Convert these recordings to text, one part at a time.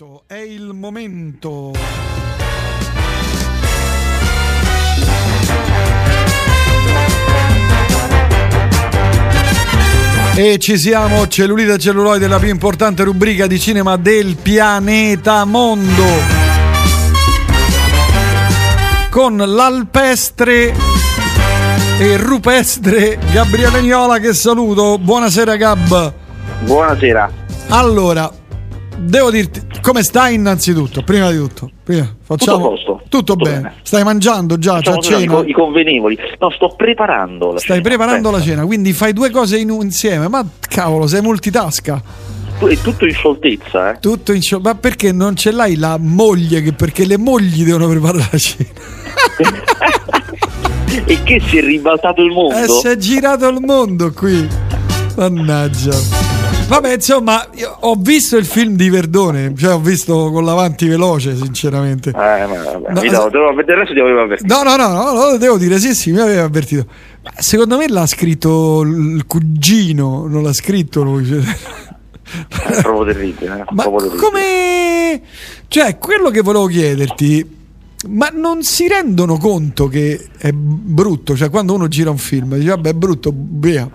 momento, è il momento. E ci siamo, cellulite e celluloide, la più importante rubrica di cinema del pianeta mondo. Con l'alpestre e rupestre Gabriele Niola che saluto. Buonasera Gab. Buonasera. Allora, devo dirti, come stai innanzitutto? Prima di tutto, prima, facciamo Tutto a posto. Tutto, Tutto bene. bene. Stai mangiando già, c'è cena? i convenevoli. No, sto preparando la Stai cena. preparando la Aspetta. cena, quindi fai due cose in- insieme. Ma cavolo, sei multitasca. È tutto in scioltezza, eh. Tutto in scio- Ma perché non ce l'hai la moglie? Che perché le mogli devono preparare la cena. e che si è ribaltato il mondo? Eh, si è girato il mondo qui. Mannaggia. Vabbè, insomma, ho visto il film di Verdone, cioè ho visto con l'avanti veloce, sinceramente. Eh, vabbè, No, mi devo- del resto ti avevo avvertito. No, no, no, no, lo devo dire, sì, sì, mi aveva avvertito. Ma secondo me l'ha scritto il cugino, non l'ha scritto lui. cioè. È proprio terribile, eh. Ma proprio terribile. come... Cioè, quello che volevo chiederti, ma non si rendono conto che è brutto? Cioè, quando uno gira un film, dice, vabbè, è brutto, via.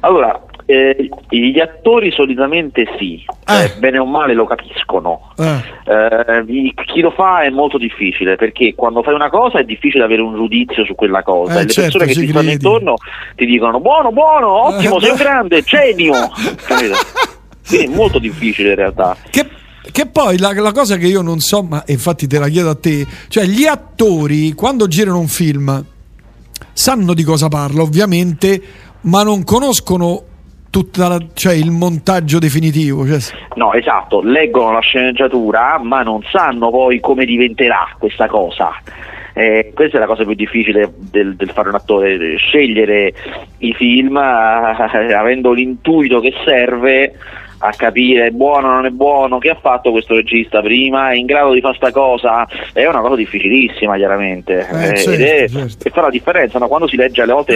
Allora, eh, gli attori solitamente sì, Eh. eh, bene o male lo capiscono. Eh. Eh, chi lo fa è molto difficile perché quando fai una cosa è difficile avere un giudizio su quella cosa Eh, e le certo, persone che ti stanno intorno ti dicono buono, buono, ottimo, sei un grande, genio. Quindi è molto difficile in realtà. Che, che poi la, la cosa che io non so, ma infatti te la chiedo a te, cioè gli attori quando girano un film sanno di cosa parla ovviamente, ma non conoscono la- cioè, il montaggio definitivo. Cioè, No, esatto, leggono la sceneggiatura ma non sanno poi come diventerà questa cosa. Eh, questa è la cosa più difficile del, del fare un attore, scegliere i film eh, avendo l'intuito che serve a capire è buono o non è buono, che ha fatto questo regista prima, è in grado di fare sta cosa, è una cosa difficilissima chiaramente Eh, Eh, certo, ed è, certo. e fa la differenza, no? quando si legge alle volte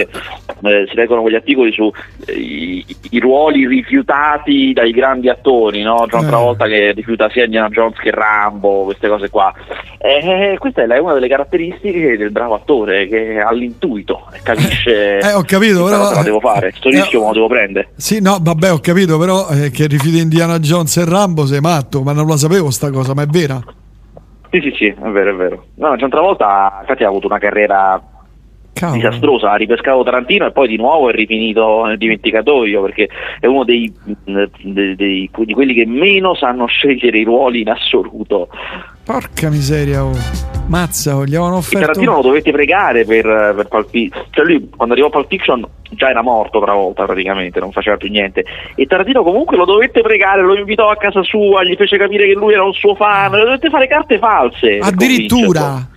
eh, si leggono quegli articoli su eh, i, i ruoli rifiutati dai grandi attori, no? John Eh. Travolta che rifiuta sia Indiana Jones che Rambo, queste cose qua. Eh, questa è una delle caratteristiche del bravo attore che ha l'intuito e capisce Eh, ho capito, questa però- la devo fare, sto eh, rischio me lo devo prendere. Sì, no, vabbè, ho capito, però eh, che rifiuti Indiana Jones e Rambo sei matto, ma non la sapevo sta cosa, ma è vera. Sì, sì, sì, è vero, è vero. No, John Travolta infatti ha avuto una carriera Cavolo. disastrosa, ha ripescato Tarantino e poi di nuovo è rifinito nel dimenticatoio perché è uno dei, dei- dei- di quelli che meno sanno scegliere i ruoli in assoluto. Porca miseria, oh. Mazza, oh, gli avevano E offerto... Tarantino lo dovette pregare per, per Pulp Fiction, cioè lui quando arrivò a Pulp Fiction già era morto una volta praticamente, non faceva più niente e Tarantino comunque lo dovette pregare, lo invitò a casa sua, gli fece capire che lui era un suo fan, lo dovette fare carte false. Addirittura...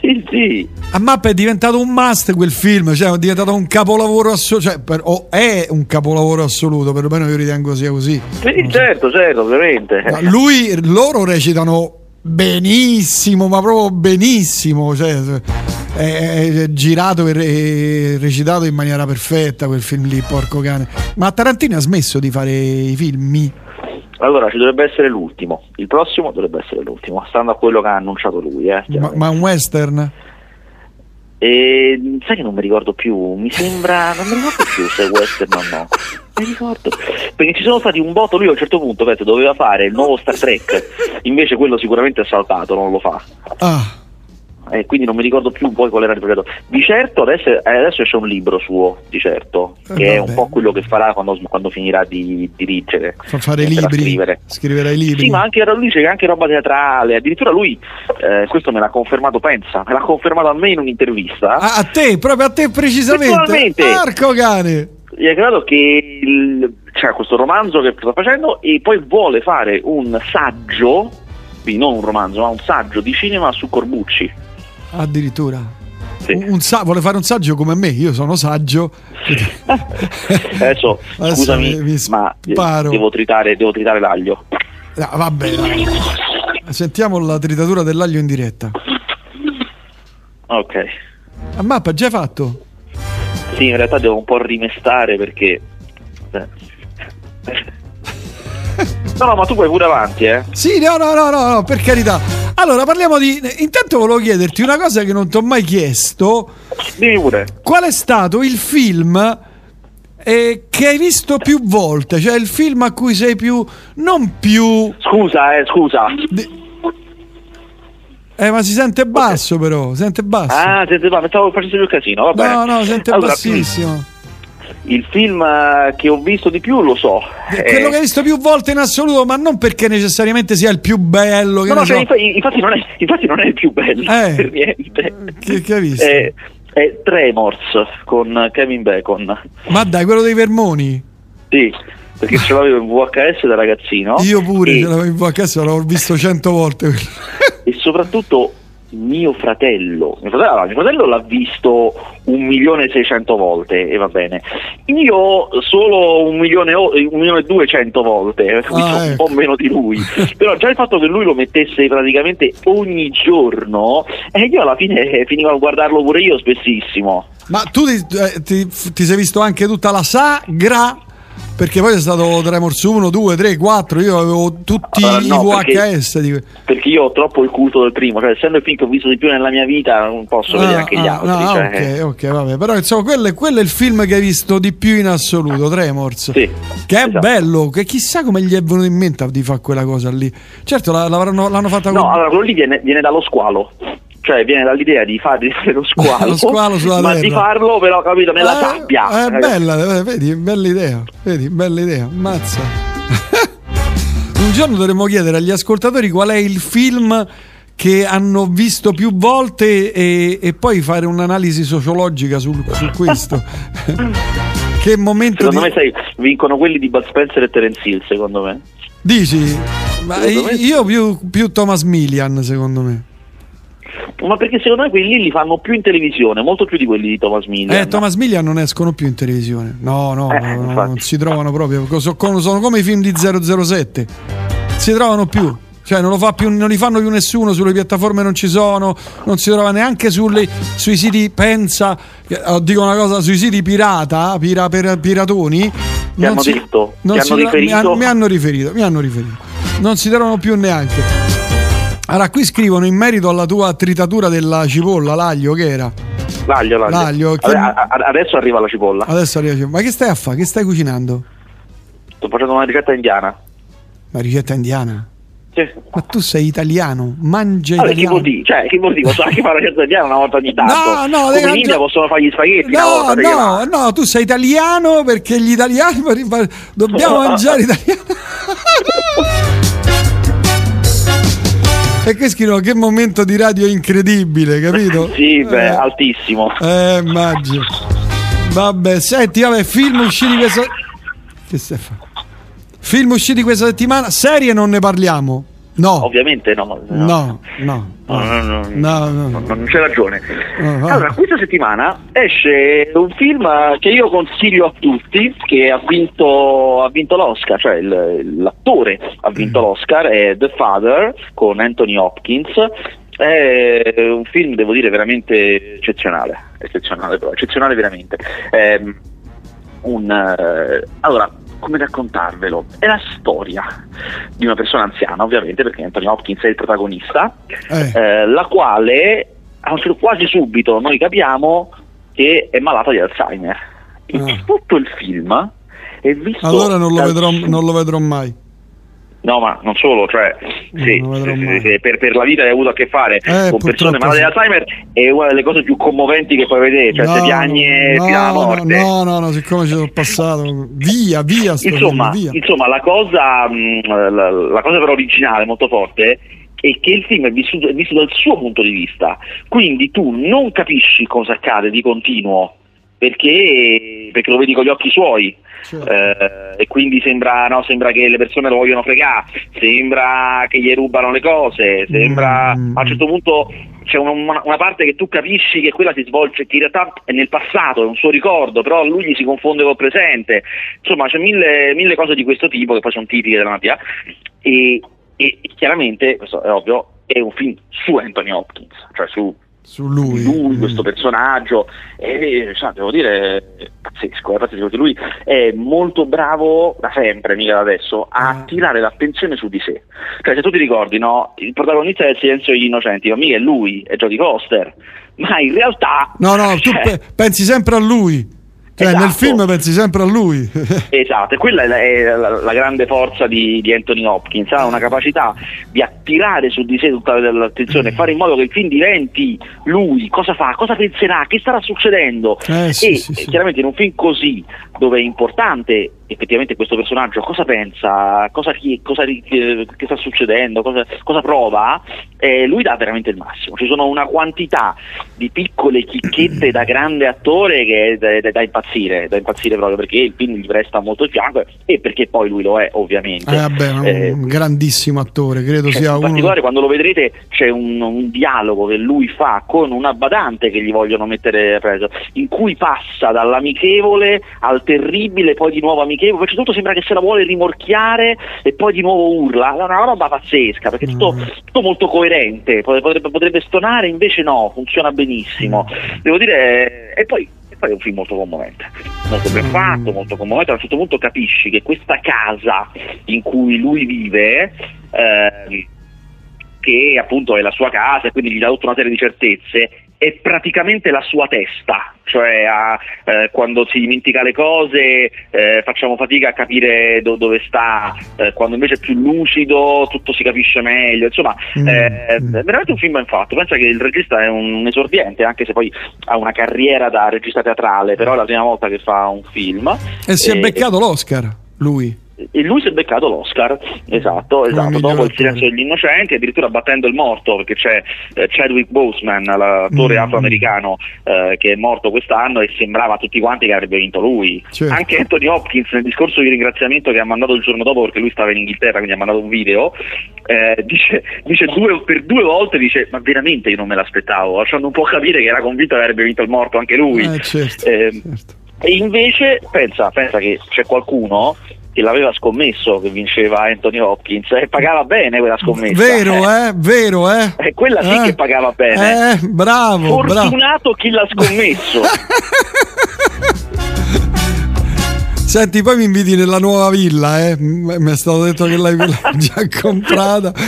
Sì, sì. A mappa è diventato un must quel film, cioè è diventato un capolavoro assoluto, cioè per- o è un capolavoro assoluto, perlomeno io ritengo sia così. Sì, certo, certo, ovviamente. Ma lui, loro recitano benissimo, ma proprio benissimo, cioè, è, è girato e re- recitato in maniera perfetta quel film lì, porco cane. Ma Tarantino ha smesso di fare i film? Allora, ci dovrebbe essere l'ultimo. Il prossimo dovrebbe essere l'ultimo, stando a quello che ha annunciato lui. Eh, Ma, ma un western? E, sai che non mi ricordo più, mi sembra, non mi ricordo più se è western o no. Mi ricordo. Perché ci sono stati un botto, lui a un certo punto penso, doveva fare il nuovo Star Trek, invece quello sicuramente è saltato, non lo fa. Ah, E quindi non mi ricordo più poi qual era il progetto. Di certo adesso, eh, adesso esce un libro suo, di certo, Eh, che è vabbè. un po' quello che farà quando, quando finirà di dirigere. fa fare i libri, scrivere. scriverà i libri. Sì, ma anche lui c'è anche roba teatrale, addirittura lui, eh, questo me l'ha confermato, pensa, me l'ha confermato a me in un'intervista. Ah, a te, proprio a te precisamente. Porco cane. Gli è creato che il- c'è questo romanzo che sta facendo e poi vuole fare un saggio, quindi non un romanzo, ma un saggio di cinema su Corbucci. Addirittura. Sì. Un, sa- vuole fare un saggio come me, io sono saggio. Adesso, Adesso scusami, mi- mi ma devo tritare, devo tritare l'aglio. No, vabbè, dai. Sentiamo la tritatura dell'aglio in diretta. Ok. A mappa, già fatto? Sì, in realtà devo un po' rimestare perché... No, no, ma tu puoi pure avanti, eh. Sì, no, no, no, no, no, per carità. Allora, parliamo di... Intanto volevo chiederti una cosa che non ti ho mai chiesto. Dimmi pure. Qual è stato il film eh, che hai visto più volte? Cioè il film a cui sei più... non più... Scusa, eh, scusa. di- Eh, ma si sente basso però, si sente basso. Ah, senti, ma stavo facendo più casino, va bene. no, no, sente Allora, bassissimo. Il film eh, che ho visto di più lo so. Eh, Quello Eh, che hai visto più volte in assoluto, ma non perché necessariamente sia il più bello. No, no, so. cioè, infa- infatti, non è, infatti non è il più bello Eh. per niente. Che- che hai visto? È, è Tremors con Kevin Bacon. Ma dai, quello dei Vermoni. Sì, perché ce l'avevo in VHS da ragazzino. Io pure e, ce l'avevo in VHS, l'avevo visto cento volte. e soprattutto mio fratello. Mio fratello, mio fratello l'ha visto un milione e seicento volte e va bene. Io solo un milione, o- un milione e duecento volte, quindi Ah, un ecco. po' meno di lui. Però già il fatto che lui lo mettesse praticamente ogni giorno, e io alla fine finivo a guardarlo pure io spessissimo. Ma tu ti, eh, ti- ti sei visto anche tutta la sagra? Perché poi è stato Tremors 1, 2, 3, 4. Io avevo tutti Allora, i no, VHS. di que- Perché io ho troppo il culto del primo, cioè essendo il film che ho visto di più nella mia vita, non posso vedere Ah, anche gli ah, altri. no, cioè, ok, ok, vabbè. Però insomma, quello è, quello è il film che hai visto di più in assoluto, Tremors. Sì, Che è esatto. bello, che chissà come gli è venuto in mente di fare quella cosa lì. Certo, l'hanno fatta No, con- allora quello lì viene, viene dallo squalo. Cioè viene dall'idea di fare lo squalo, Lo squalo ma terra. di farlo però capito nella Eh, sabbia. È bella, eh, vedi, bella idea. Vedi, bella idea. Mazza. Un giorno dovremmo chiedere agli ascoltatori qual è il film che hanno visto più volte e, e poi fare un'analisi sociologica sul- su questo. che momento Secondo di... me sai, vincono quelli di Bud Spencer e Terence Hill, secondo me. Dici? Ma io più, più Thomas Millian, secondo me. Ma perché secondo me quelli li fanno più in televisione, molto più di quelli di Thomas Millian. Eh, Thomas Millian non escono più in televisione. No, no, Eh, no, non si trovano proprio. So- Sono, sono come i film di 007. Non si trovano più. Cioè, non, lo fa più, non li fanno più nessuno, sulle piattaforme non ci sono, non si trova neanche sulle- sui siti pensa, oh, dico una cosa, sui siti pirata, pira- per- piratoni. non hanno si- detto? hanno mi, riferito? mi hanno riferito, mi hanno riferito. Non si trovano più neanche. Allora, qui scrivono in merito alla tua tritatura della cipolla, l'aglio che era. L'aglio, l'aglio. L'aglio, che- adesso arriva la cipolla. Adesso arriva. Ma che stai a fare? Che stai cucinando? Sto facendo una ricetta indiana. Una ricetta indiana? Sì. Ma tu sei italiano, mangia Allora, che italiano. vuol dire? Cioè, che vuol dire? Posso anche fare la ricetta indiana una volta ogni tanto. No, no, Come in India possono fare gli spaghetti una No, che no, no, tu sei italiano perché gli italiani dobbiamo mangiare italiano. E che scrivono che momento di radio incredibile, capito? Sì, beh, Eh. altissimo. Eh, immagino. Vabbè, senti, vabbè, film usciti questa Che stai fare? Film usciti questa settimana, serie non ne parliamo. No. Ovviamente no. No, no. No, no, no, No, no. no, non c'è ragione. Allora, questa settimana esce un film che io consiglio a tutti, che ha vinto, ha vinto l'Oscar, cioè il- l'attore ha vinto l'Oscar, è The Father con Anthony Hopkins. È un film, devo dire, veramente eccezionale. Eccezionale, però, eccezionale veramente. Ehm, un, eh, allora, come raccontarvelo? È la storia di una persona anziana, ovviamente, perché Anthony Hopkins è il protagonista, Eh. eh, la quale certo- quasi subito noi capiamo che è malata di Alzheimer. E Ah. tutto il film è visto. Allora non lo, vedrò, non lo vedrò mai. No, ma non solo, cioè, sì, mai. se per, per la vita hai avuto a che fare Eh, con persone malate di sì. Alzheimer è una delle cose più commoventi che puoi vedere, cioè se piagne no, fino alla no, morte. no, no, no, siccome ci sono passato, via, via, Insomma, via. insomma, la cosa, mh, la, la cosa però originale, molto forte, è che il film è vissuto, è visto dal suo punto di vista, quindi tu non capisci cosa accade di continuo, perché, perché lo vedi con gli occhi suoi. Certo. Eh, e quindi sembra, no, sembra che le persone lo vogliono fregare, sembra che gli rubano le cose, sembra Mm. a un certo punto c'è una, una- parte che tu capisci che quella si svolge, che in realtà è nel passato, è un suo ricordo, però lui gli si confonde col presente, insomma c'è mille, mille cose di questo tipo che poi sono tipiche della malattia e, e chiaramente, questo è ovvio, è un film su Anthony Hopkins, cioè su su lui, lui questo personaggio e cioè, devo dire è pazzesco, è pazzesco lui è molto bravo da sempre, mica da adesso a Ah. attirare l'attenzione su di sé cioè se tu ti ricordi no il protagonista del silenzio degli innocenti ma mica è lui, è Jodie Foster ma in realtà No, no, tu cioè, pe- pensi sempre a lui. Cioè, Esatto. nel film pensi sempre a lui. Esatto, e quella è la, è la- la grande forza di, di Anthony Hopkins, ha una capacità di attirare su di sé tutta l'attenzione, fare in modo che il film diventi lui, cosa fa, cosa penserà, che starà succedendo. Eh, sì, e sì, sì. chiaramente in un film così, dove è importante effettivamente questo personaggio, cosa pensa, cosa, cosa eh, che sta succedendo, cosa, cosa prova, eh, lui dà veramente il massimo. Ci sono una quantità di piccole chicchette da grande attore che è da, da- impazzire, da impazzire proprio perché il film gli presta molto il fianco e perché poi lui lo è ovviamente. Eh, vabbè, un Eh, grandissimo attore, credo cioè, sia in uno. particolare quando lo vedrete c'è un, un dialogo che lui fa con una badante che gli vogliono mettere preso, in cui passa dall'amichevole al terribile, poi di nuovo amichevole, perché tutto sembra che se la vuole rimorchiare e poi di nuovo urla, è una roba pazzesca, perché è tutto, Mm. tutto molto coerente, potrebbe, potrebbe stonare, invece no, funziona benissimo. Mm. Devo dire, e poi, e poi è un film molto commovente, molto ben Mm. fatto, molto commovente, a un certo punto capisci che questa casa in cui lui vive... ehm, che appunto è la sua casa e quindi gli dà tutta una serie di certezze, è praticamente la sua testa, cioè ha, eh, quando si dimentica le cose eh, facciamo fatica a capire do- dove sta, eh, quando invece è più lucido tutto si capisce meglio, insomma Mm. eh, è Mm. veramente un film ben fatto, pensa che il regista è un esordiente anche se poi ha una carriera da regista teatrale, però è la prima volta che fa un film E si è E- beccato l'Oscar, lui. E lui si è beccato l'Oscar, esatto, esatto dopo il silenzio degli innocenti, addirittura battendo il morto, perché c'è eh, Chadwick Boseman, l'attore Mm. afroamericano eh, che è morto quest'anno e sembrava a tutti quanti che avrebbe vinto lui. Certo. Anche Anthony Hopkins nel discorso di ringraziamento che ha mandato il giorno dopo perché lui stava in Inghilterra, quindi ha mandato un video, eh, dice, dice due- per due volte dice ma veramente io non me l'aspettavo, lasciando un po' capire che era convinto che avrebbe vinto il morto anche lui. Eh, certo, Eh, certo. e invece pensa, pensa che c'è qualcuno che l'aveva scommesso che vinceva Anthony Hopkins e pagava bene quella scommessa. Vero, eh? Vero, eh? Eh, quella sì Eh? che pagava bene. Eh, bravo, bravo. Fortunato chi l'ha scommesso. Senti, poi mi inviti nella nuova villa, eh? Mi è stato detto che l'hai già comprata.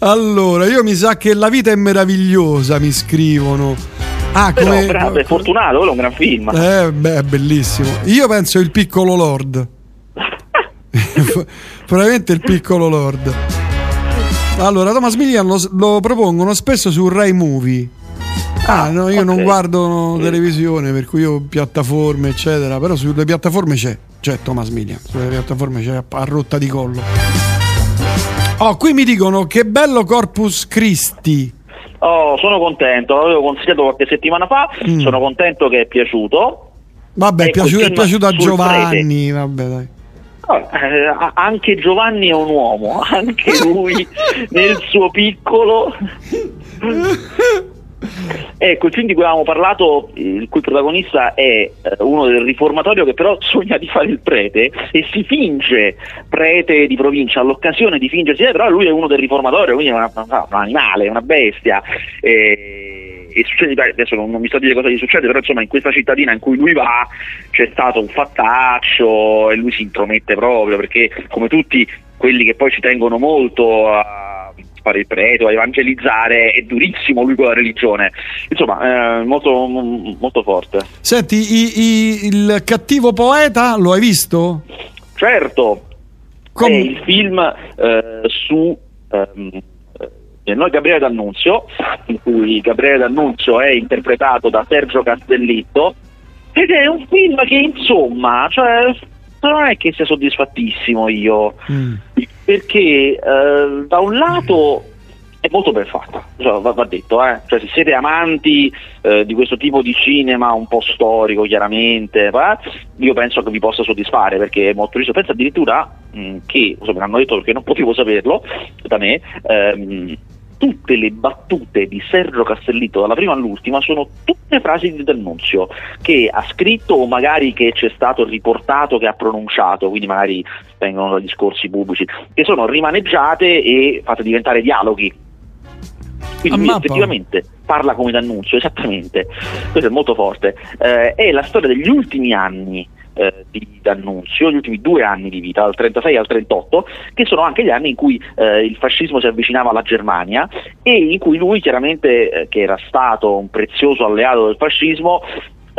allora, io mi sa che la vita è meravigliosa, mi scrivono. Ah, Però come... bravo, è fortunato, quello è un gran film. Eh, beh, è bellissimo. Io penso il piccolo Lord. Probabilmente il piccolo Lord. Allora, Thomas Millian lo, lo propongono spesso su Rai Movie. Ah, no, io non ok. guardo televisione, per cui io piattaforme, eccetera. Però sulle piattaforme c'è, c'è Thomas Millian. Sulle piattaforme c'è a rotta di collo. Oh, qui mi dicono che bello Corpus Christi. Oh, sono contento, l'avevo consigliato qualche settimana fa, Mm. sono contento che è piaciuto. Vabbè, è piaciuto, è piaciuto a Giovanni. Vabbè, dai. Oh, eh, anche Giovanni è un uomo, anche lui nel suo piccolo. Ecco, il film di cui avevamo parlato, il cui protagonista è eh, uno del riformatorio che però sogna di fare il prete e si finge prete di provincia all'occasione di fingersi, però lui è uno del riformatorio, quindi è una- un animale, una bestia. E, e succede, adesso non, non mi so dire cosa gli succede, però insomma in questa cittadina in cui lui va c'è stato un fattaccio e lui si intromette proprio perché come tutti quelli che poi ci tengono molto a fare il prete, a evangelizzare, è durissimo lui con la religione. Insomma, eh, molto, molto forte. Senti, i- i- il cattivo poeta lo hai visto? Certo, Com- è il film eh, su ehm, eh, Noi Gabriele D'Annunzio, in cui Gabriele D'Annunzio è interpretato da Sergio Castellitto, ed è un film che insomma, cioè, non è che sia soddisfattissimo io, Mm. Perché eh, da un lato è molto ben fatta, cioè, va, va detto, eh. Cioè, se siete amanti eh, di questo tipo di cinema un po' storico chiaramente, eh, io penso che vi possa soddisfare perché è molto riso. Penso addirittura mh, che, insomma, me l'hanno detto perché non potevo saperlo da me, ehm, tutte le battute di Sergio Castellitto dalla prima all'ultima sono tutte frasi di D'Annunzio che ha scritto o magari che c'è stato riportato che ha pronunciato, quindi magari vengono da discorsi pubblici, che sono rimaneggiate e fatte diventare dialoghi. Quindi effettivamente parla come D'Annunzio, esattamente, questo è molto forte. Eh, è la storia degli ultimi anni eh, di D'Annunzio, gli ultimi due anni di vita, dal 36 al 38, che sono anche gli anni in cui eh, il fascismo si avvicinava alla Germania e in cui lui chiaramente, eh, che era stato un prezioso alleato del fascismo,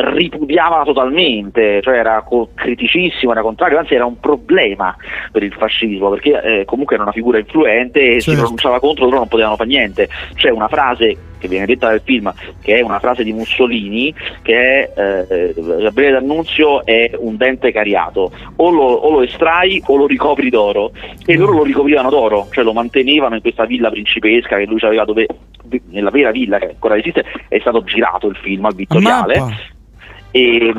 ripudiava totalmente, cioè era criticissimo, era contrario, anzi era un problema per il fascismo, perché eh, comunque era una figura influente e certo. si pronunciava contro, loro non potevano fare niente. C'è una frase che viene detta nel film, che è una frase di Mussolini, che è eh, Gabriele D'Annunzio è un dente cariato, o lo, o lo, estrai o lo ricopri d'oro, e loro lo ricoprivano d'oro, cioè lo mantenevano in questa villa principesca che lui aveva dove, nella vera villa che ancora esiste, è stato girato il film al Vittoriale. E,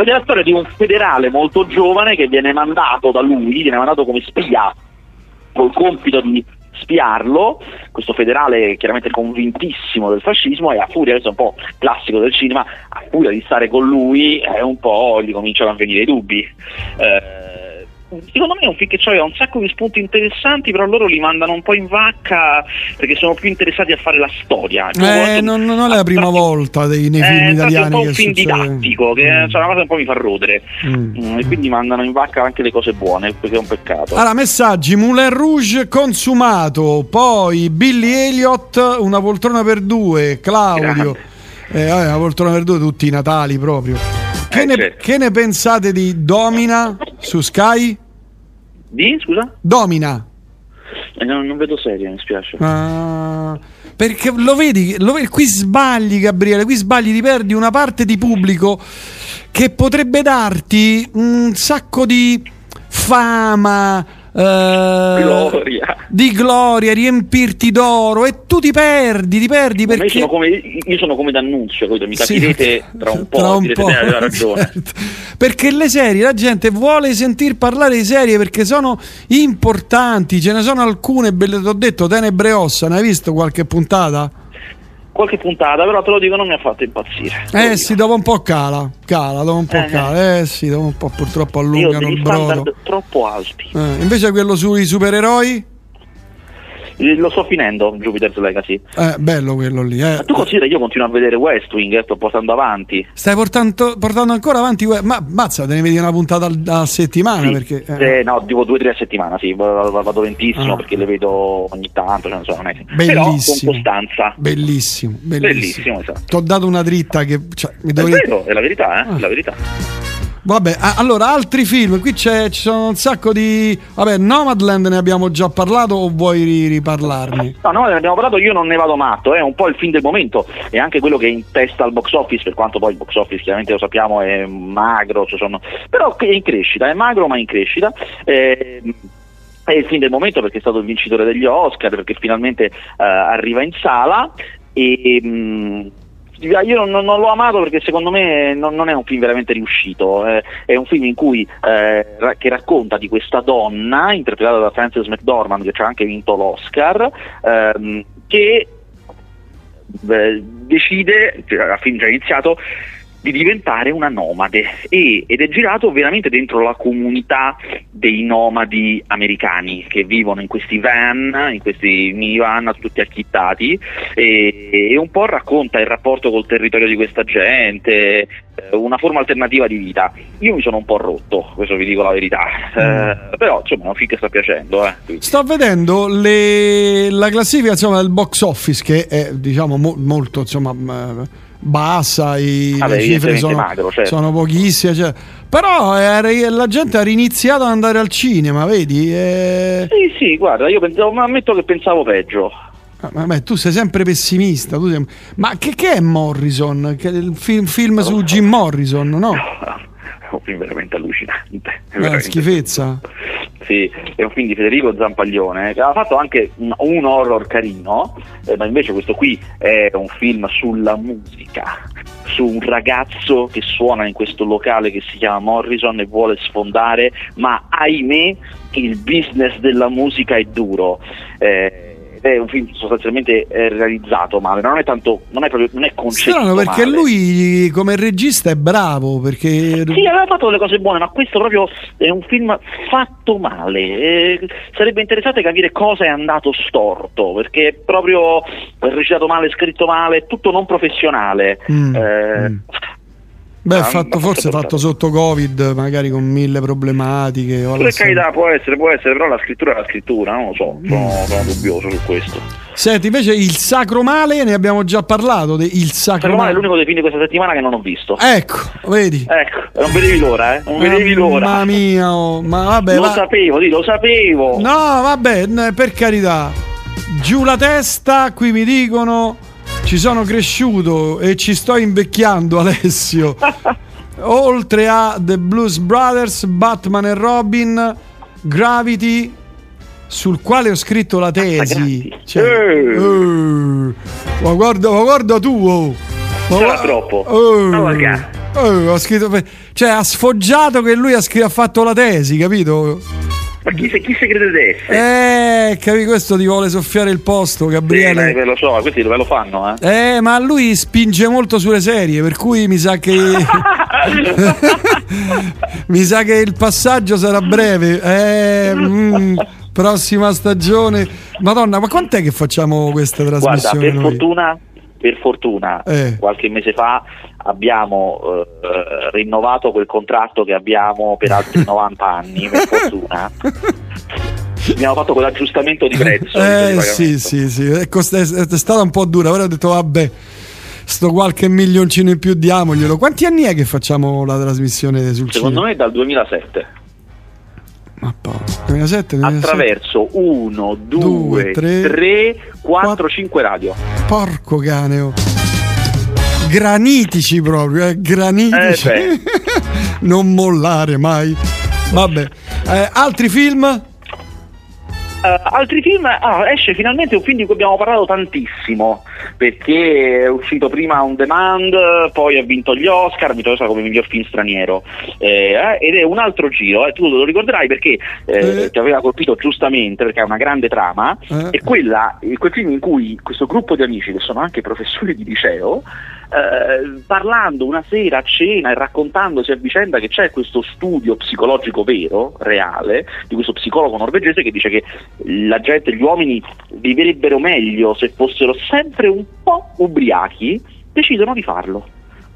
ed è la storia di un federale molto giovane che viene mandato da lui, viene mandato come spia, col compito di spiarlo, questo federale chiaramente convintissimo del fascismo e a furia, questo è un po' classico del cinema, a furia di stare con lui eh, un po' gli cominciano a venire i dubbi. Eh, secondo me è un film che ha un sacco di spunti interessanti, però loro li mandano un po' in vacca perché sono più interessati a fare la storia. Eh, non, non, è la prima tratti, volta dei, nei film eh, italiani. È un po' un film succede. didattico, che mm. cioè, una cosa un po' mi fa rodere. Mm. Mm, e quindi mandano in vacca anche le cose buone, perché è un peccato. Allora, messaggi: Moulin Rouge consumato, poi Billy Elliott, una poltrona per due, Claudio. Eh, vabbè, una poltrona per due, tutti i Natali proprio. Che, eh, ne, certo. che, ne, pensate di Domina su Sky? Di, scusa? Domina. Eh, non, non, vedo serie, mi spiace. Ah, perché lo vedi, lo vedi, qui sbagli Gabriele, qui sbagli, ti perdi una parte di pubblico che potrebbe darti un sacco di fama, gloria. di gloria, riempirti d'oro e tu ti perdi, ti perdi perché... Io sono come, io sono come D'Annunzio, mi capirete sì, tra un po', tra un direte, po'. aveva ragione. Certo. Perché le serie, la gente vuole sentir parlare di serie perché sono importanti, ce ne sono alcune, belle, ti ho detto, Tenebre Ossa, ne hai visto qualche puntata? Qualche puntata, però te lo dico, non mi ha fatto impazzire. Eh sì, dopo un po' cala, cala, dopo un po' eh, cala. Eh sì, dopo un po' purtroppo allungano il brodo. troppo alti. Eh, invece quello sui supereroi? Lo sto finendo, Jupiter's Legacy. Eh, bello quello lì. Eh. Ma tu considera io continuo a vedere West Wing, eh, sto portando avanti. Stai portando, portando ancora avanti? Ma mazza, te ne vedi una puntata a settimana? Sì. Perché, eh. eh no, tipo due o tre a settimana, sì, vado lentissimo ah. perché le vedo ogni tanto, cioè, non è... Bellissimo. con costanza. Bellissimo, bellissimo. Bellissimo, esatto. Ti ho dato una dritta che... Cioè, mi dovevi... È vero, è la verità, eh? Ah. È la verità. Vabbè, allora altri film, qui ci sono un sacco di... Vabbè, Nomadland ne abbiamo già parlato o vuoi riparlarmi? No, no, ne abbiamo parlato, io non ne vado matto, è un po' il film del momento, è anche quello che è in testa al box office, per quanto poi il box office chiaramente lo sappiamo è magro, cioè sono... però è in crescita, è magro ma in crescita. Eh, è il film del momento perché è stato il vincitore degli Oscar, perché finalmente eh, arriva in sala e... Mh, mm, io non, non, l'ho amato perché secondo me non, non è un film veramente riuscito, eh, è un film in cui, eh, che racconta di questa donna interpretata da Frances McDormand che ci ha anche vinto l'Oscar, ehm, che eh, decide, a film già iniziato, di diventare una nomade e, ed è girato veramente dentro la comunità dei nomadi americani che vivono in questi van, in questi minivan tutti acchittati e, e un po' racconta il rapporto col territorio di questa gente, eh, una forma alternativa di vita. Io mi sono un po' rotto, questo vi dico la verità, mm. eh, però insomma è un film che sta piacendo. Eh, Sto vedendo le, la classifica insomma, del box office che è diciamo mo, molto insomma bassa, i, Vabbè, le cifre sono, magro, certo. sono pochissime. Cioè. Però è, la gente ha riniziato ad andare al cinema, vedi? È... Sì, sì, guarda, io pensavo, ma ammetto che pensavo peggio. Ah, vabbè, tu sei sempre pessimista. Sei... Ma che, che, è Morrison? Che il film, film su Jim Morrison, no? È un film veramente allucinante. È una schifezza. Sì, è un film di Federico Zampaglione che ha fatto anche un, un horror carino, eh, ma invece questo qui è un film sulla musica, su un ragazzo che suona in questo locale che si chiama Morrison e vuole sfondare, ma ahimè il business della musica è duro. Eh, ed è un film sostanzialmente eh, realizzato male, non è tanto, non è proprio, non è concepito Strano perché male. lui come regista è bravo perché Sì, aveva fatto delle cose buone, ma questo proprio è un film fatto male. Eh, sarebbe interessante capire cosa è andato storto, perché è proprio recitato male, scritto male, tutto non professionale. Mm, Eh, mm. Beh, Ah, fatto, forse fatto sotto Covid, magari con mille problematiche. Per carità, può essere, può essere, però la scrittura è la scrittura, non lo so, sono, sono dubbioso su questo. Senti, invece il Sacro Male ne abbiamo già parlato. de- il Sacro me è Male. l'unico dei film di questa settimana che non ho visto. Ecco, vedi. Ecco, non vedevi l'ora, eh? Non vedevi l'ora. Mamma mia, oh, ma vabbè. lo va- sapevo, sì, lo sapevo. No, vabbè, per carità. Giù la testa, qui mi dicono ci sono cresciuto e ci sto invecchiando, Alessio. Oltre a The Blues Brothers, Batman e Robin, Gravity, sul quale ho scritto la tesi. Cioè, Eh. eh, ma, guarda, ma guarda tu, oh. Ma Sarà troppo. Ma guarda. eh, ho scritto cioè ha sfoggiato che lui ha, scr- ha fatto la tesi, capito? Ma chi, se- chi si crede di essere? Eh, capi, questo ti vuole soffiare il posto, Sì, Gabriele. eh, lo so, questi dove lo fanno, eh? Eh, ma lui spinge molto sulle serie, per cui mi sa che. mi sa che il passaggio sarà breve. Eh, mm, prossima stagione. Madonna, ma quant'è che facciamo questa Guarda, trasmissione? per noi? fortuna, per fortuna Eh. qualche mese fa abbiamo eh, rinnovato quel contratto che abbiamo per altri 90 anni, per fortuna. Abbiamo fatto quell'aggiustamento di prezzo. di Eh pagamento. sì, sì, sì, è, cost- è- è stata un po' dura, però ho detto vabbè, sto qualche milioncino in più diamoglielo. Quanti anni è che facciamo la trasmissione sul Secondo cinema? me dal 2007. Ma poi, 2007, 2007. Attraverso 1, 2, Due, tre, 3, 4, quattro. 5 radio. Porco cane, oh. Granitici proprio, eh, granitici. Eh, non mollare mai. Vabbè, Eh, altri film? Eh, altri film, ah, esce finalmente un film di cui abbiamo parlato tantissimo perché è uscito prima on demand, poi ha vinto gli Oscar, ha vinto gli Oscar come miglior film straniero Eh, eh, ed è un altro giro, eh, tu lo ricorderai perché eh, Eh. ti aveva colpito giustamente perché ha una grande trama, Eh. è quella, è quel film in cui questo gruppo di amici che sono anche professori di liceo eh, parlando una sera a cena e raccontandosi a vicenda che c'è questo studio psicologico vero, reale, di questo psicologo norvegese che dice che la gente, gli uomini vivrebbero meglio se fossero sempre un po' ubriachi, decidono di farlo.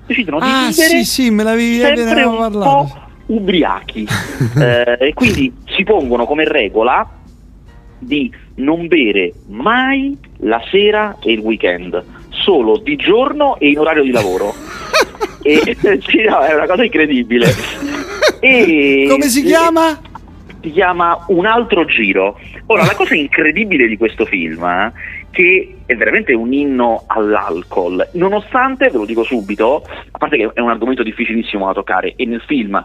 Decidono di Ah, vivere sì, sì, me l'avevi ne sempre un parlato. po' ubriachi. Eh, e quindi si pongono come regola di non bere mai la sera e il weekend, solo di giorno e in orario di lavoro. e, sì, no, è una cosa incredibile. E- Come si chiama? si chiama Un altro giro. Ora, la cosa incredibile di questo film eh, che è veramente un inno all'alcol, nonostante, ve lo dico subito, a parte che è un argomento difficilissimo da toccare e nel film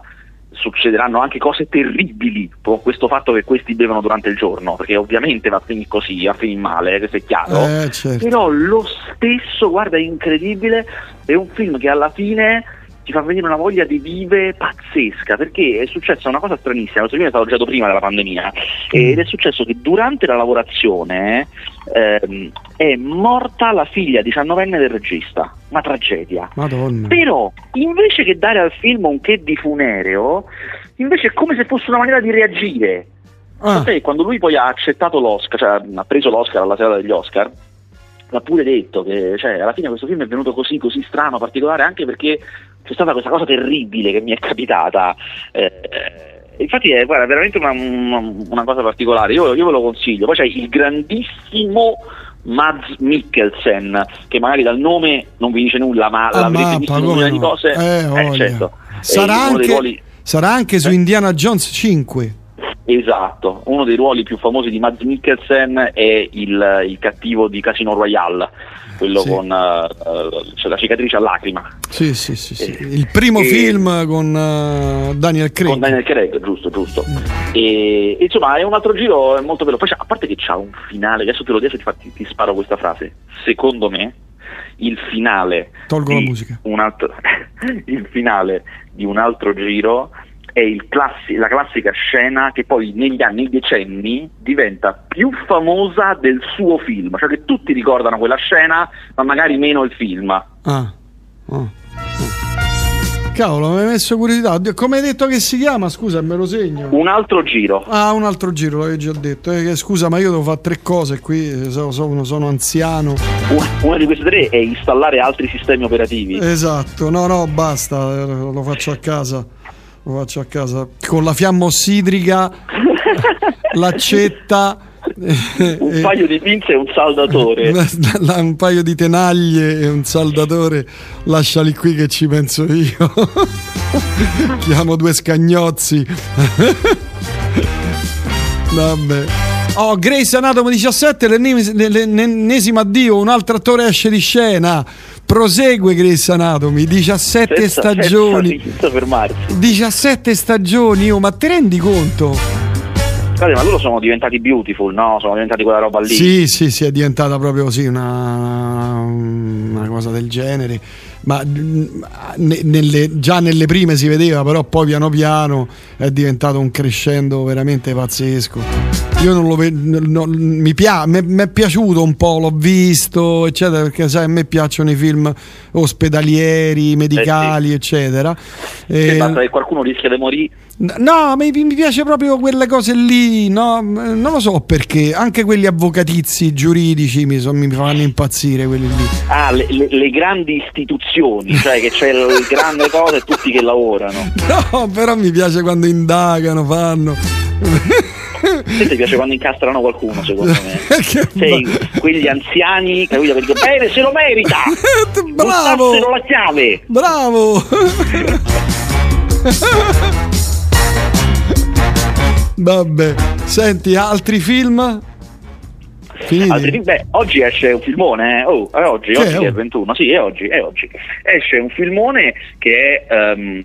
succederanno anche cose terribili con questo fatto che questi bevono durante il giorno, perché ovviamente va a finire così, va a finire male, eh, questo è chiaro. Eh, certo. Però lo stesso, guarda, è incredibile, è un film che alla fine ti fa venire una voglia di vive pazzesca, perché è successa una cosa stranissima, questo film è stato girato prima della pandemia, ed è successo che durante la lavorazione ehm, è morta la figlia diciannovenne del regista, una tragedia. Madonna. Però, invece che dare al film un che di funereo, invece è come se fosse una maniera di reagire. Ah, quando lui poi ha accettato l'Oscar, cioè ha preso l'Oscar alla serata degli Oscar, l'ha pure detto che cioè, alla fine questo film è venuto così, così strano, particolare, anche perché c'è stata questa cosa terribile che mi è capitata. Eh, eh, infatti è guarda, veramente una, una- una cosa particolare, io, io ve lo consiglio. Poi c'è il grandissimo Mads Mikkelsen, che magari dal nome non vi dice nulla, ma ah, l'avrete mappa, visto in una di cose. Eh, voglia. certo. Sarà, anche, sarà anche su Eh? Indiana Jones 5. Esatto, uno dei ruoli più famosi di Mads Mikkelsen è il, il cattivo di Casino Royale, quello Sì. con eh, eh, c'è la cicatrice a lacrima, Sì, sì, sì, sì. Eh, Il primo e- film con eh, Daniel Craig. con Daniel Craig, giusto, giusto. Mm. E insomma è un altro giro molto bello, poi c'ha- a parte che c'ha un finale, adesso te lo dico, fa- ti, ti sparo questa frase, secondo me il finale Tolgo la musica. un altro, il finale di un altro giro è classi- la classica scena che poi negli anni, decenni, diventa più famosa del suo film, cioè che tutti ricordano quella scena, ma magari meno il film. Ah. Oh. Cavolo, mi hai messo curiosità. Come hai detto che si chiama? Scusa, me lo segno. Un altro giro. Ah, un altro giro, l'avevi già detto. Eh, scusa, ma io devo fare tre cose qui, sono, sono, sono anziano. Una di queste tre è installare altri sistemi operativi. Esatto, no, no, basta, lo faccio a casa. Lo faccio a casa. Con la fiamma ossidrica, l'accetta un paio di pinze e un saldatore. un paio di tenaglie e un saldatore, lasciali qui che ci penso io. Chiamo due scagnozzi. Vabbè. Oh, Grace Anatomo 17, l'ennesimo addio, un altro attore esce di scena. Prosegue Grace Anatomy, 17 senza, stagioni. Senza 17 stagioni, oh, ma ti rendi conto? Ma loro sono diventati beautiful, no? Sono diventati quella roba lì. Sì, sì, sì, è diventata proprio così una, una cosa del genere. Ma nelle, già nelle prime si vedeva, però poi piano piano è diventato un crescendo veramente pazzesco. Io non lo vedo, no, mi, pia- mi è piaciuto un po', l'ho visto, eccetera, perché sai, a me piacciono i film ospedalieri, medicali, eh sì. eccetera. E... Basta che qualcuno rischia di morire No, mi, mi, piace proprio quelle cose lì, no? non lo so perché, anche quelli avvocatizi giuridici mi, so, mi fanno impazzire quelli lì. Ah, le, le, le grandi istituzioni, cioè che c'è il grande cosa e tutti che lavorano. No, però mi piace quando indagano, fanno. Se ti piace quando incastrano qualcuno, secondo me. Sei quegli anziani, capito? Dico, bene, se lo merita! Bravo! la chiave! Bravo! Vabbè, senti, altri film? Altri? Beh, oggi esce un filmone, eh. oh, è oggi, che oggi è, oh. è il 21, sì, è oggi, è oggi. Esce un filmone che è um,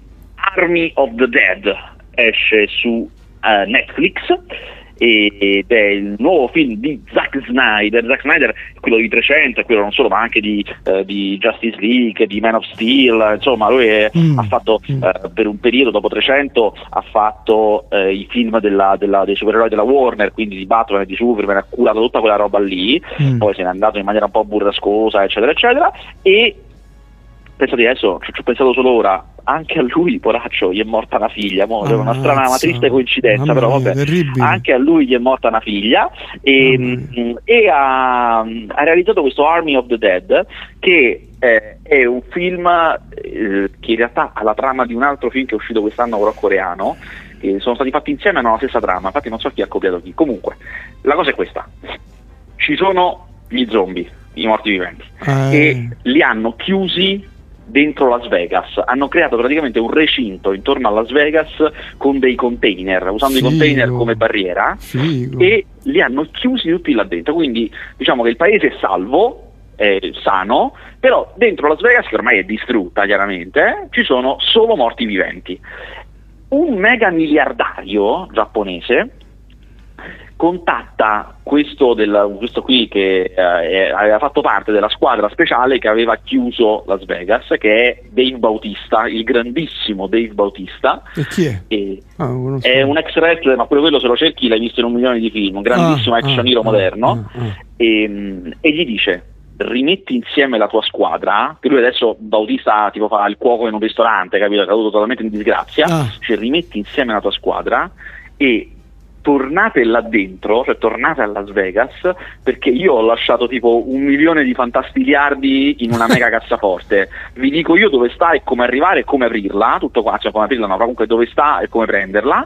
Army of the Dead, esce su uh, Netflix ed è il nuovo film di Zack Snyder. Zack Snyder quello di 300, quello non solo, ma anche di, eh, di Justice League, di Man of Steel, insomma, lui è, mm. ha fatto mm. eh, per un periodo dopo 300 ha fatto eh, i film della, della, dei supereroi della Warner, quindi di Batman e di Superman, ha curato tutta quella roba lì, mm. poi se n'è andato in maniera un po' burrascosa, eccetera, eccetera, e pensate adesso, ci ho pensato solo ora, anche a lui, poraccio, gli è morta una figlia, mo, ah, una strana, una triste coincidenza, però vabbè, anche a lui gli è morta una figlia e, mm, e ha, ha, realizzato questo Army of the Dead che eh, è un film eh, che in realtà ha la trama di un altro film che è uscito quest'anno però coreano, che sono stati fatti insieme hanno la stessa trama, infatti non so chi ha copiato chi. Comunque, la cosa è questa, ci sono gli zombie, i morti viventi, eh. e li hanno chiusi dentro Las Vegas. Hanno creato praticamente un recinto intorno a Las Vegas con dei container, usando Figo. i container come barriera Figo. e li hanno chiusi tutti là dentro. Quindi diciamo che il paese è salvo, è sano, però dentro Las Vegas, che ormai è distrutta chiaramente, eh, ci sono solo morti viventi. Un mega miliardario giapponese contatta questo, del, questo qui che eh, aveva fatto parte della squadra speciale che aveva chiuso Las Vegas, che è Dave Bautista, il grandissimo Dave Bautista. E chi è? E ah, so. È un ex wrestler, ma pure quello se lo cerchi l'hai visto in un milione di film, un grandissimo ah, action ah, hero ah, moderno, ah, ah. e, e gli dice rimetti insieme la tua squadra, che lui adesso Bautista tipo fa il cuoco in un ristorante, capito? È caduto totalmente in disgrazia, ah. cioè rimetti insieme la tua squadra e tornate là dentro, cioè tornate a Las Vegas, perché io ho lasciato tipo un milione di fantastiliardi in una mega cassaforte. Vi dico io dove sta e come arrivare e come aprirla, tutto qua, cioè come aprirla no, comunque dove sta e come prenderla,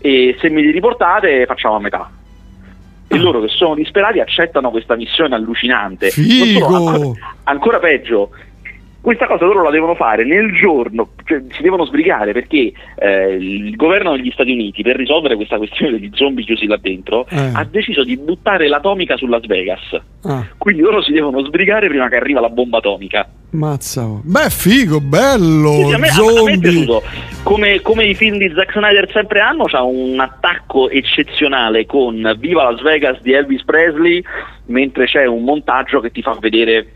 e se me li riportate facciamo a metà. E loro che sono disperati accettano questa missione allucinante. Ancora, ancora peggio, questa cosa loro la devono fare nel giorno, cioè si devono sbrigare perché eh, il governo degli Stati Uniti per risolvere questa questione degli zombie chiusi là dentro eh. ha deciso di buttare l'atomica su Las Vegas. Ah. Quindi loro si devono sbrigare prima che arriva la bomba atomica. Mazza. Oh. Beh, figo, bello. Sì, a, me, me, è piaciuto. Come, come, i film di Zack Snyder sempre hanno, c'ha un attacco eccezionale con Viva Las Vegas di Elvis Presley, mentre c'è un montaggio che ti fa vedere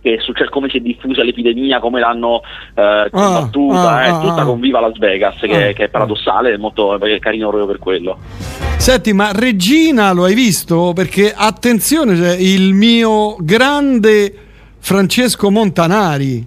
che succede come si è diffusa l'epidemia, come l'hanno eh, combattuta, ah, eh, ah, tutta ah. con Viva Las Vegas, che, Ah. che è paradossale, è molto è carino proprio per quello. Senti, ma Regina lo hai visto? Perché attenzione, c'è il mio grande Francesco Montanari.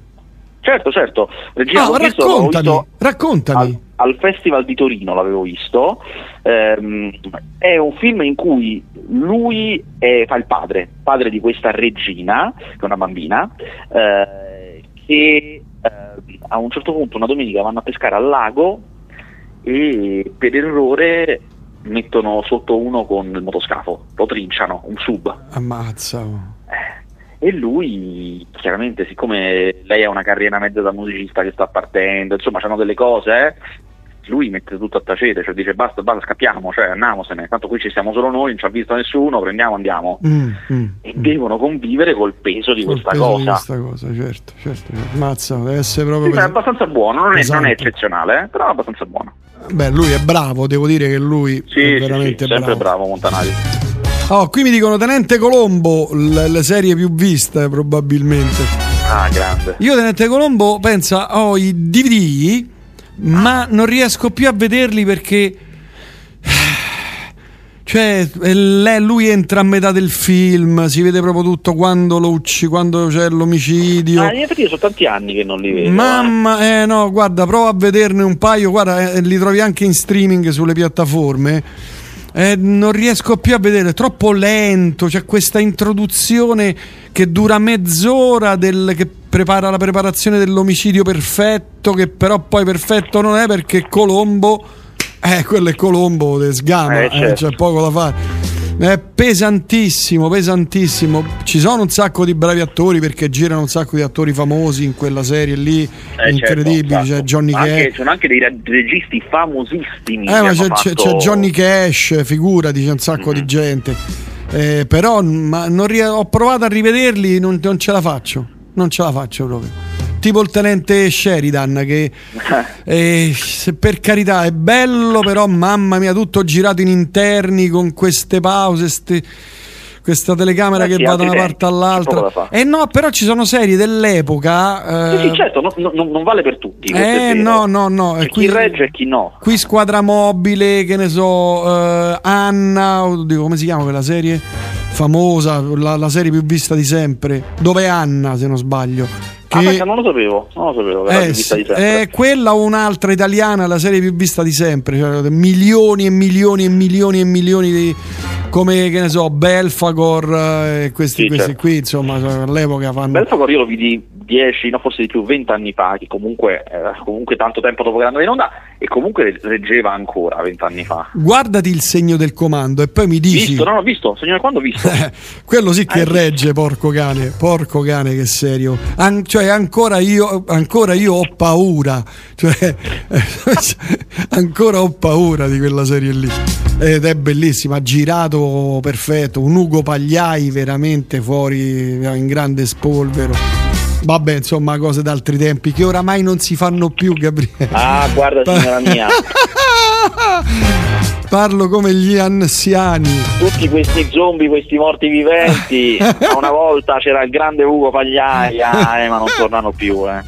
Certo, certo, Regina Ah, l'ho visto, raccontami, visto raccontami. Al, al Festival di Torino l'avevo visto. Ehm, è un film in cui lui è- fa il padre, padre di questa regina, che è una bambina, eh, che eh, a un certo punto una domenica vanno a pescare al lago e per errore mettono sotto uno con il motoscafo, lo trinciano, un sub. Ammazza. oh. Eh, E lui, chiaramente, siccome lei ha una carriera mezza da musicista che sta partendo, insomma, c'hanno delle cose, eh, lui mette tutto a tacere, cioè dice basta, basta, scappiamo, cioè andiamosene, tanto qui ci siamo solo noi, non ci ha visto nessuno, prendiamo, andiamo. Mm, mm, E mm. devono convivere col peso di Col questa peso cosa. Di questa cosa, certo, certo. certo. Mazza, deve essere proprio. Sì, ma è abbastanza buono, non è, non è eccezionale, eh, però è abbastanza buono. Beh, lui è bravo, devo dire che lui Sì, è sì, sì, veramente sempre bravo. bravo Montanari. Oh, qui mi dicono Tenente Colombo, l- le serie più viste probabilmente. Ah, grande. Io Tenente Colombo, pensa, ho i DVD, ma non riesco più a vederli perché... Cioè, eh, lei- lui entra a metà del film, si vede proprio tutto quando lo ucci, quando c'è l'omicidio. Ah, effetti io sono tanti anni che non li vedo. eh. Mamma, eh no, guarda, prova a vederne un paio, guarda, eh, li trovi anche in streaming sulle piattaforme. Eh, non riesco più a vedere, è troppo lento. C'è questa introduzione che dura mezz'ora del, che prepara la preparazione dell'omicidio perfetto, che però poi perfetto non è perché Colombo, eh, quello è Colombo, te sgama, Eh, eh, certo. c'è poco da fare. È pesantissimo, pesantissimo. Ci sono un sacco di bravi attori perché girano un sacco di attori famosi in quella serie lì, Eh, incredibili. certo, c'è. Johnny anche- Cash. Ci sono anche dei re- registi famosissimi. Eh, ma c'è, fatto- c'è Johnny Cash, figurati, c'è un sacco di gente. Eh, però ma non ho provato a rivederli, non, non ce la faccio. Non ce la faccio proprio. Tipo il tenente Sheridan, che eh, se per carità è bello, però mamma mia, tutto girato in interni con queste pause. ste- questa telecamera Eh che sì, va da una parte all'altra. fare. Eh no, però ci sono serie dell'epoca. Sì, eh, sì, certo, no- no- non vale per tutti. eh no, no, no. C'è e chi regge e chi no. Qui Squadra Mobile, che ne so, eh, Anna, oddio, come si chiama quella serie? Famosa, la, la serie più vista di sempre. Dove è Anna, se non sbaglio. Ah, Che, pensa, non lo sapevo, non lo sapevo, eh, più vista sì, di sempre. è quella o un'altra italiana, la serie più vista di sempre. Cioè, milioni e milioni e milioni e milioni di. Come che ne so, Belfagor eh, e questi, Sì, questi certo. qui, insomma, all'epoca fanno. Belfagor io lo vidi 10, no forse di più, 20 anni fa, che comunque, eh, comunque tanto tempo dopo che andato in onda e comunque reggeva ancora 20 anni fa. Guardati il segno del comando e poi mi dici. Visto, non ho visto, signore, quando ho visto? Quello sì che Ah, regge, porco cane, porco cane che serio. An- cioè, ancora io, ancora io ho paura, cioè, ancora ho paura di quella serie lì. Ed è bellissima, girato perfetto, un Ugo Pagliai veramente fuori in grande spolvero. Vabbè, insomma, cose d'altri tempi che oramai non si fanno più, Gabriele. Ah, guarda signora mia, Parlo come gli anziani. tutti questi zombie, questi morti viventi, una volta c'era il grande Ugo Pagliaia, eh, ma non tornano più, eh.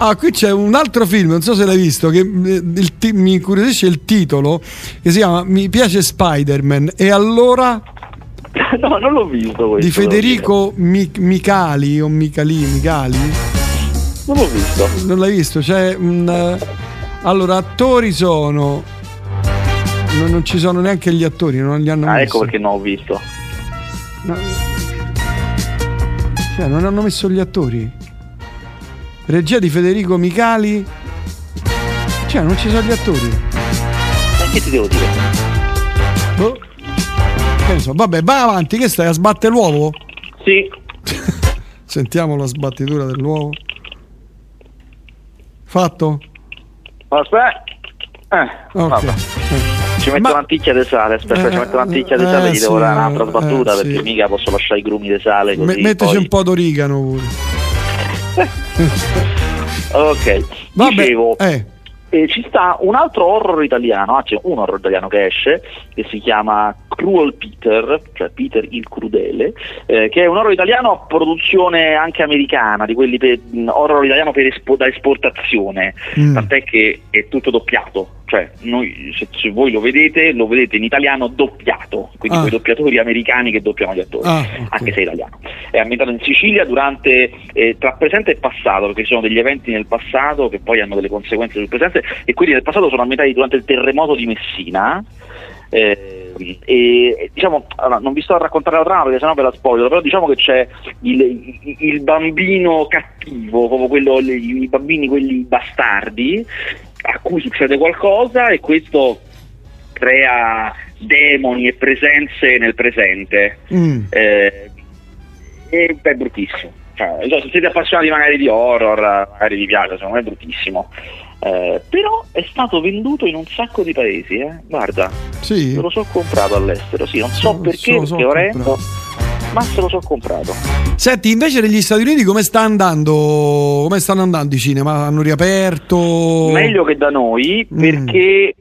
Ah, qui c'è un altro film, non so se l'hai visto, che eh, ti- mi incuriosisce il titolo, che si chiama Mi piace Spider-Man. E allora No, non l'ho visto questo. di Federico Mi- Micali o Micali, Micali? Non l'ho visto. Non l'hai visto? C'è un. eh, allora, attori sono. Non, non ci sono neanche gli attori, non li hanno Ah, messi. ecco perché non ho visto. No. Cioè, non hanno messo gli attori. Regia di Federico Micali. Cioè, non ci sono gli attori. Ma che ti devo dire? Boh. Che ne so. Vabbè, vai avanti, che stai a sbattere l'uovo? Sì, Sentiamo la sbattitura dell'uovo. Fatto? aspetta. Eh, Ok. vabbè. Eh. Ci metto Ma- un'anticchia di sale, aspetta, Eh, ci metto un'anticchia di eh, sale, gli devo sì, dare un'altra eh, sbattuta eh, perché sì. mica posso lasciare i grumi di sale così. Me- metteci poi- un po' d'origano pure. Ok, Vabbè, dicevo, eh, E ci sta un altro horror italiano, anzi un horror italiano che esce, che si chiama Cruel Peter, cioè Peter il crudele, eh, che è un horror italiano a produzione anche americana, di quelli per, horror italiano per espo, da esportazione, mm. tant'è che è tutto doppiato, cioè noi, se, se, voi lo vedete, lo vedete in italiano doppiato, quindi ah. quei doppiatori americani che doppiano gli attori, ah, okay. anche se è italiano. È ambientato in Sicilia durante, eh, tra presente e passato, perché ci sono degli eventi nel passato che poi hanno delle conseguenze sul presente e quelli nel passato sono ambientati durante il terremoto di Messina. Eh, e diciamo, allora, non vi sto a raccontare la trama perché sennò ve la spoiler, però diciamo che c'è il, il, il bambino cattivo, proprio quello, i bambini quelli bastardi, a cui succede qualcosa e questo crea demoni e presenze nel presente. Mm. Eh, e è bruttissimo. Cioè, se siete appassionati magari di horror, magari vi piace, secondo me è bruttissimo. Eh, però è stato venduto in un sacco di paesi, eh? guarda, sì. me lo so comprato all'estero, sì, non so, so perché, so, perché orrendo, ma se lo so comprato. Senti, invece negli Stati Uniti come sta andando? Come stanno andando i cinema? Hanno riaperto? Meglio che da noi, mm. perché eh,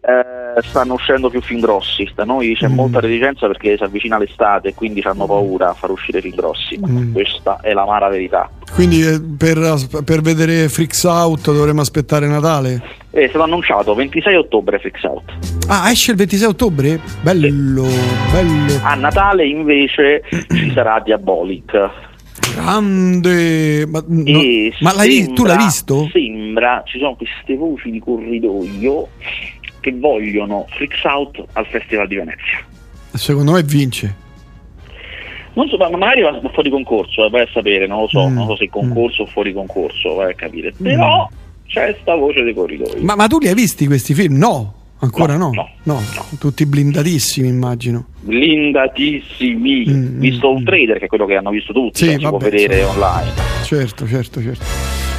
stanno uscendo più film grossi. Da noi c'è mm. molta reticenza perché si avvicina l'estate e quindi hanno paura a far uscire film grossi. Mm. Questa è l'amara verità. Quindi eh, per, per, vedere Freaks Out dovremmo aspettare Natale? È stato annunciato 26 ottobre Freaks Out. Ah, esce il 26 ottobre? Bello, sì. bello. A Natale invece ci sarà Diabolic. Grande! Ma, no, ma sembra, tu l'hai visto? Sembra, ci sono queste voci di corridoio che vogliono Freaks Out al Festival di Venezia. Secondo me vince. Non so, ma magari va fuori concorso, eh, vai a sapere, non lo so, mm. non so se concorso mm. o fuori concorso, vai a capire. Mm. Però mm. c'è sta voce dei corridoi. Ma, ma, tu li hai visti questi film? No, ancora no. no. no, no. Tutti blindatissimi, immagino. Blindatissimi. Mm, visto un trader, che è quello che hanno visto tutti, sì, si può vedere certo. online. Certo, certo, certo.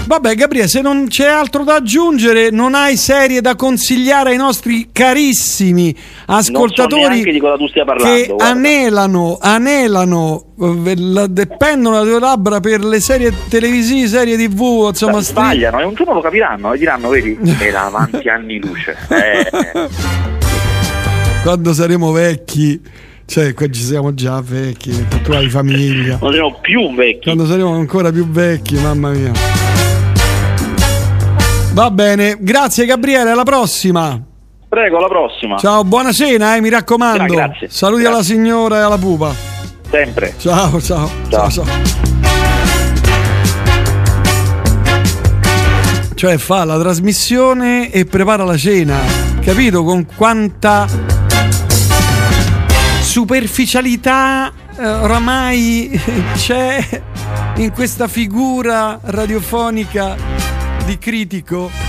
Vabbè, Gabriele, se non c'è altro da aggiungere, non hai serie da consigliare ai nostri carissimi ascoltatori so che anelano, anelano, eh, dependono dalle tue labbra per le serie televisive, serie tv, insomma, sbagliano e un giorno lo capiranno e diranno, vedi, era avanti anni luce. Eh. Quando saremo vecchi cioè, qua ci siamo già vecchi, tu hai famiglia. Quando saremo più vecchi. Quando saremo ancora più vecchi, mamma mia. Va bene, grazie Gabriele, alla prossima. Prego, alla prossima. Ciao, buona cena, eh, mi raccomando. Ja, grazie. Saluti grazie. alla signora e alla pupa. Sempre. Ciao, ciao. Ciao, ciao. ciao. Cioè fa la trasmissione e prepara la cena. Capito con quanta superficialità eh, oramai c'è in questa figura radiofonica di critico